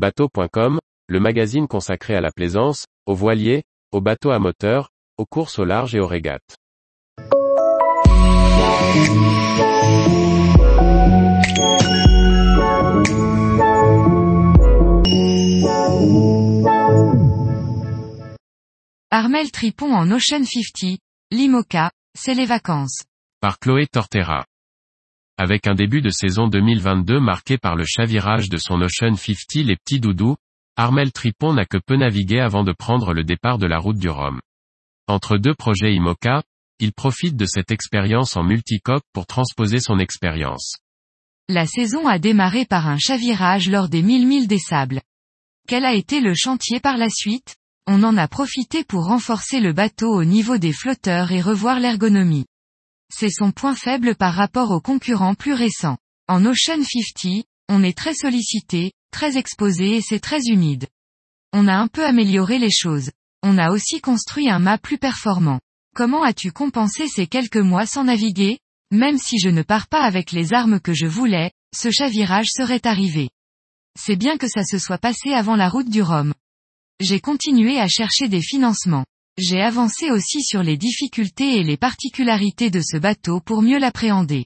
Bateau.com, le magazine consacré à la plaisance, aux voiliers, aux bateaux à moteur, aux courses au large et aux régates. Armel Tripon en Ocean 50, l'IMOCA, c'est les vacances. Par Chloé Tortera. Avec un début de saison 2022 marqué par le chavirage de son Ocean 50 les petits doudous, Armel Tripon n'a que peu navigué avant de prendre le départ de la route du Rhum. Entre deux projets IMOCA, il profite de cette expérience en multicoque pour transposer son expérience. La saison a démarré par un chavirage lors des mille milles des sables. Quel a été le chantier par la suite? On en a profité pour renforcer le bateau au niveau des flotteurs et revoir l'ergonomie. C'est son point faible par rapport aux concurrents plus récents. En Ocean 50, on est très sollicité, très exposé et c'est très humide. On a un peu amélioré les choses. On a aussi construit un mât plus performant. Comment as-tu compensé ces quelques mois sans naviguer? Même si je ne pars pas avec les armes que je voulais, ce chavirage serait arrivé. C'est bien que ça se soit passé avant la route du Rhum. J'ai continué à chercher des financements. J'ai avancé aussi sur les difficultés et les particularités de ce bateau pour mieux l'appréhender.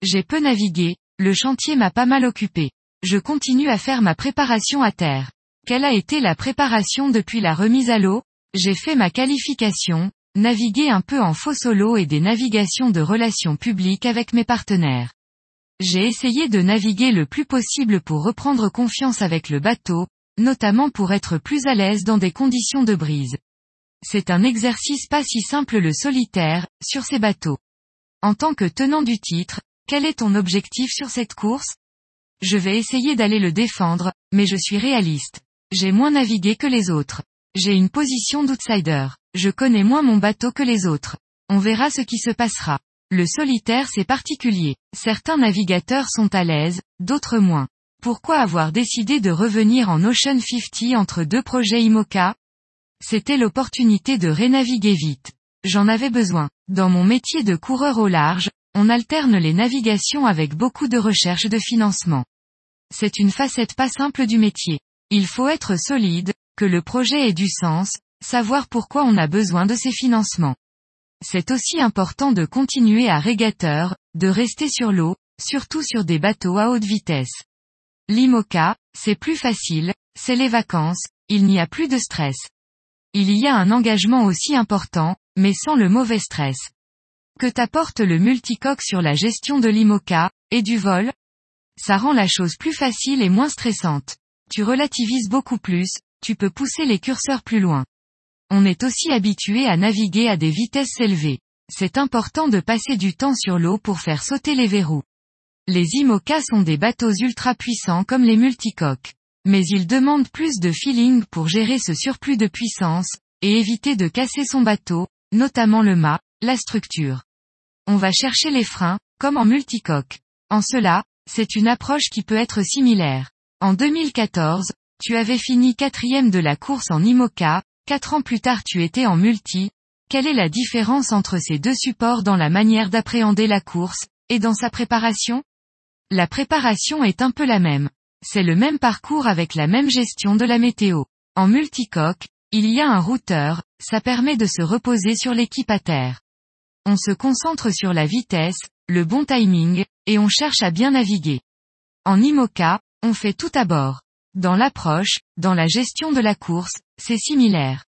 J'ai peu navigué, le chantier m'a pas mal occupé. Je continue à faire ma préparation à terre. Quelle a été la préparation depuis la remise à l'eau? J'ai fait ma qualification, naviguer un peu en faux solo et des navigations de relations publiques avec mes partenaires. J'ai essayé de naviguer le plus possible pour reprendre confiance avec le bateau, notamment pour être plus à l'aise dans des conditions de brise. C'est un exercice pas si simple le solitaire, sur ces bateaux. En tant que tenant du titre, quel est ton objectif sur cette course? Je vais essayer d'aller le défendre, mais je suis réaliste. J'ai moins navigué que les autres. J'ai une position d'outsider. Je connais moins mon bateau que les autres. On verra ce qui se passera. Le solitaire c'est particulier. Certains navigateurs sont à l'aise, d'autres moins. Pourquoi avoir décidé de revenir en Ocean 50 entre deux projets IMOCA? C'était l'opportunité de rénaviguer vite. J'en avais besoin. Dans mon métier de coureur au large, on alterne les navigations avec beaucoup de recherche de financement. C'est une facette pas simple du métier. Il faut être solide, que le projet ait du sens, savoir pourquoi on a besoin de ces financements. C'est aussi important de continuer à régateur, de rester sur l'eau, surtout sur des bateaux à haute vitesse. L'IMOCA, c'est plus facile, c'est les vacances, il n'y a plus de stress. Il y a un engagement aussi important, mais sans le mauvais stress. Que t'apporte le multicoque sur la gestion de l'IMOCA, et du vol? Ça rend la chose plus facile et moins stressante. Tu relativises beaucoup plus, tu peux pousser les curseurs plus loin. On est aussi habitué à naviguer à des vitesses élevées. C'est important de passer du temps sur l'eau pour faire sauter les verrous. Les IMOCA sont des bateaux ultra puissants comme les multicoques. Mais ils demandent plus de feeling pour gérer ce surplus de puissance, et éviter de casser son bateau, notamment le mât, la structure. On va chercher les freins, comme en multicoque. En cela, c'est une approche qui peut être similaire. En 2014, tu avais fini quatrième de la course en IMOCA, Quatre ans plus tard tu étais en multi, quelle est la différence entre ces deux supports dans la manière d'appréhender la course, et dans sa préparation? La préparation est un peu la même. C'est le même parcours avec la même gestion de la météo. En multicoque, il y a un routeur, ça permet de se reposer sur l'équipe à terre. On se concentre sur la vitesse, le bon timing, et on cherche à bien naviguer. En IMOCA, on fait tout à bord. Dans l'approche, dans la gestion de la course, c'est similaire.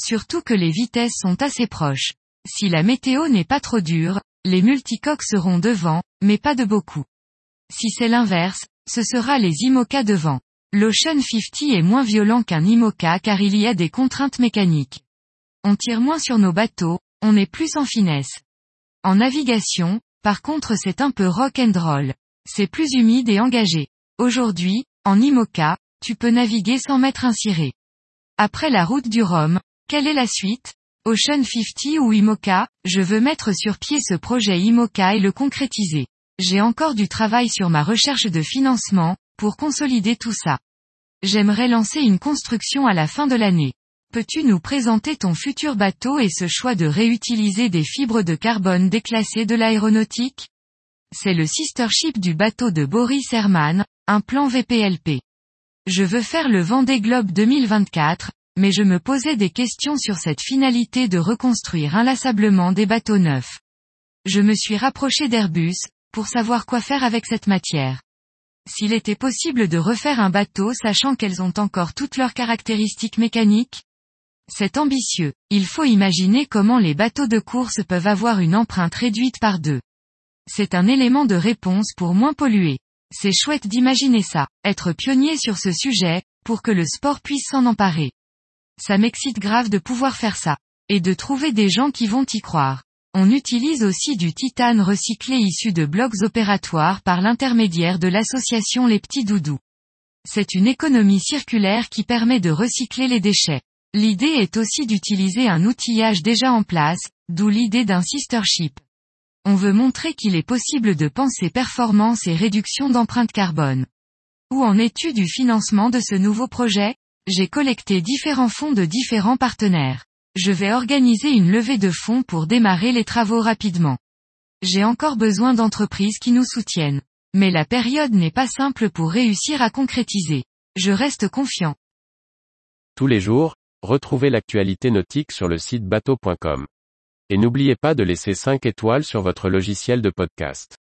Surtout que les vitesses sont assez proches. Si la météo n'est pas trop dure, les multicoques seront devant, mais pas de beaucoup. Si c'est l'inverse, ce sera les IMOCA devant. L'Ocean 50 est moins violent qu'un IMOCA car il y a des contraintes mécaniques. On tire moins sur nos bateaux, on est plus en finesse. En navigation, par contre c'est un peu rock and roll. C'est plus humide et engagé. Aujourd'hui, en IMOCA, tu peux naviguer sans mettre un ciré. Après la route du Rhum, quelle est la suite? Ocean 50 ou IMOCA, je veux mettre sur pied ce projet IMOCA et le concrétiser. J'ai encore du travail sur ma recherche de financement, pour consolider tout ça. J'aimerais lancer une construction à la fin de l'année. Peux-tu nous présenter ton futur bateau et ce choix de réutiliser des fibres de carbone déclassées de l'aéronautique? C'est le sister ship du bateau de Boris Herman, un plan VPLP. Je veux faire le Vendée Globe 2024, mais je me posais des questions sur cette finalité de reconstruire inlassablement des bateaux neufs. Je me suis rapproché d'Airbus, pour savoir quoi faire avec cette matière. S'il était possible de refaire un bateau sachant qu'elles ont encore toutes leurs caractéristiques mécaniques C'est ambitieux. Il faut imaginer comment les bateaux de course peuvent avoir une empreinte réduite par deux. C'est un élément de réponse pour moins polluer. C'est chouette d'imaginer ça, être pionnier sur ce sujet, pour que le sport puisse s'en emparer. Ça m'excite grave de pouvoir faire ça. Et de trouver des gens qui vont y croire. On utilise aussi du titane recyclé issu de blocs opératoires par l'intermédiaire de l'association Les Petits Doudous. C'est une économie circulaire qui permet de recycler les déchets. L'idée est aussi d'utiliser un outillage déjà en place, d'où l'idée d'un sister ship. On veut montrer qu'il est possible de penser performance et réduction d'empreinte carbone. Où en es-tu du financement de ce nouveau projet? J'ai collecté différents fonds de différents partenaires. Je vais organiser une levée de fonds pour démarrer les travaux rapidement. J'ai encore besoin d'entreprises qui nous soutiennent. Mais la période n'est pas simple pour réussir à concrétiser. Je reste confiant. Tous les jours, retrouvez l'actualité nautique sur le site bateau.com. Et n'oubliez pas de laisser 5 étoiles sur votre logiciel de podcast.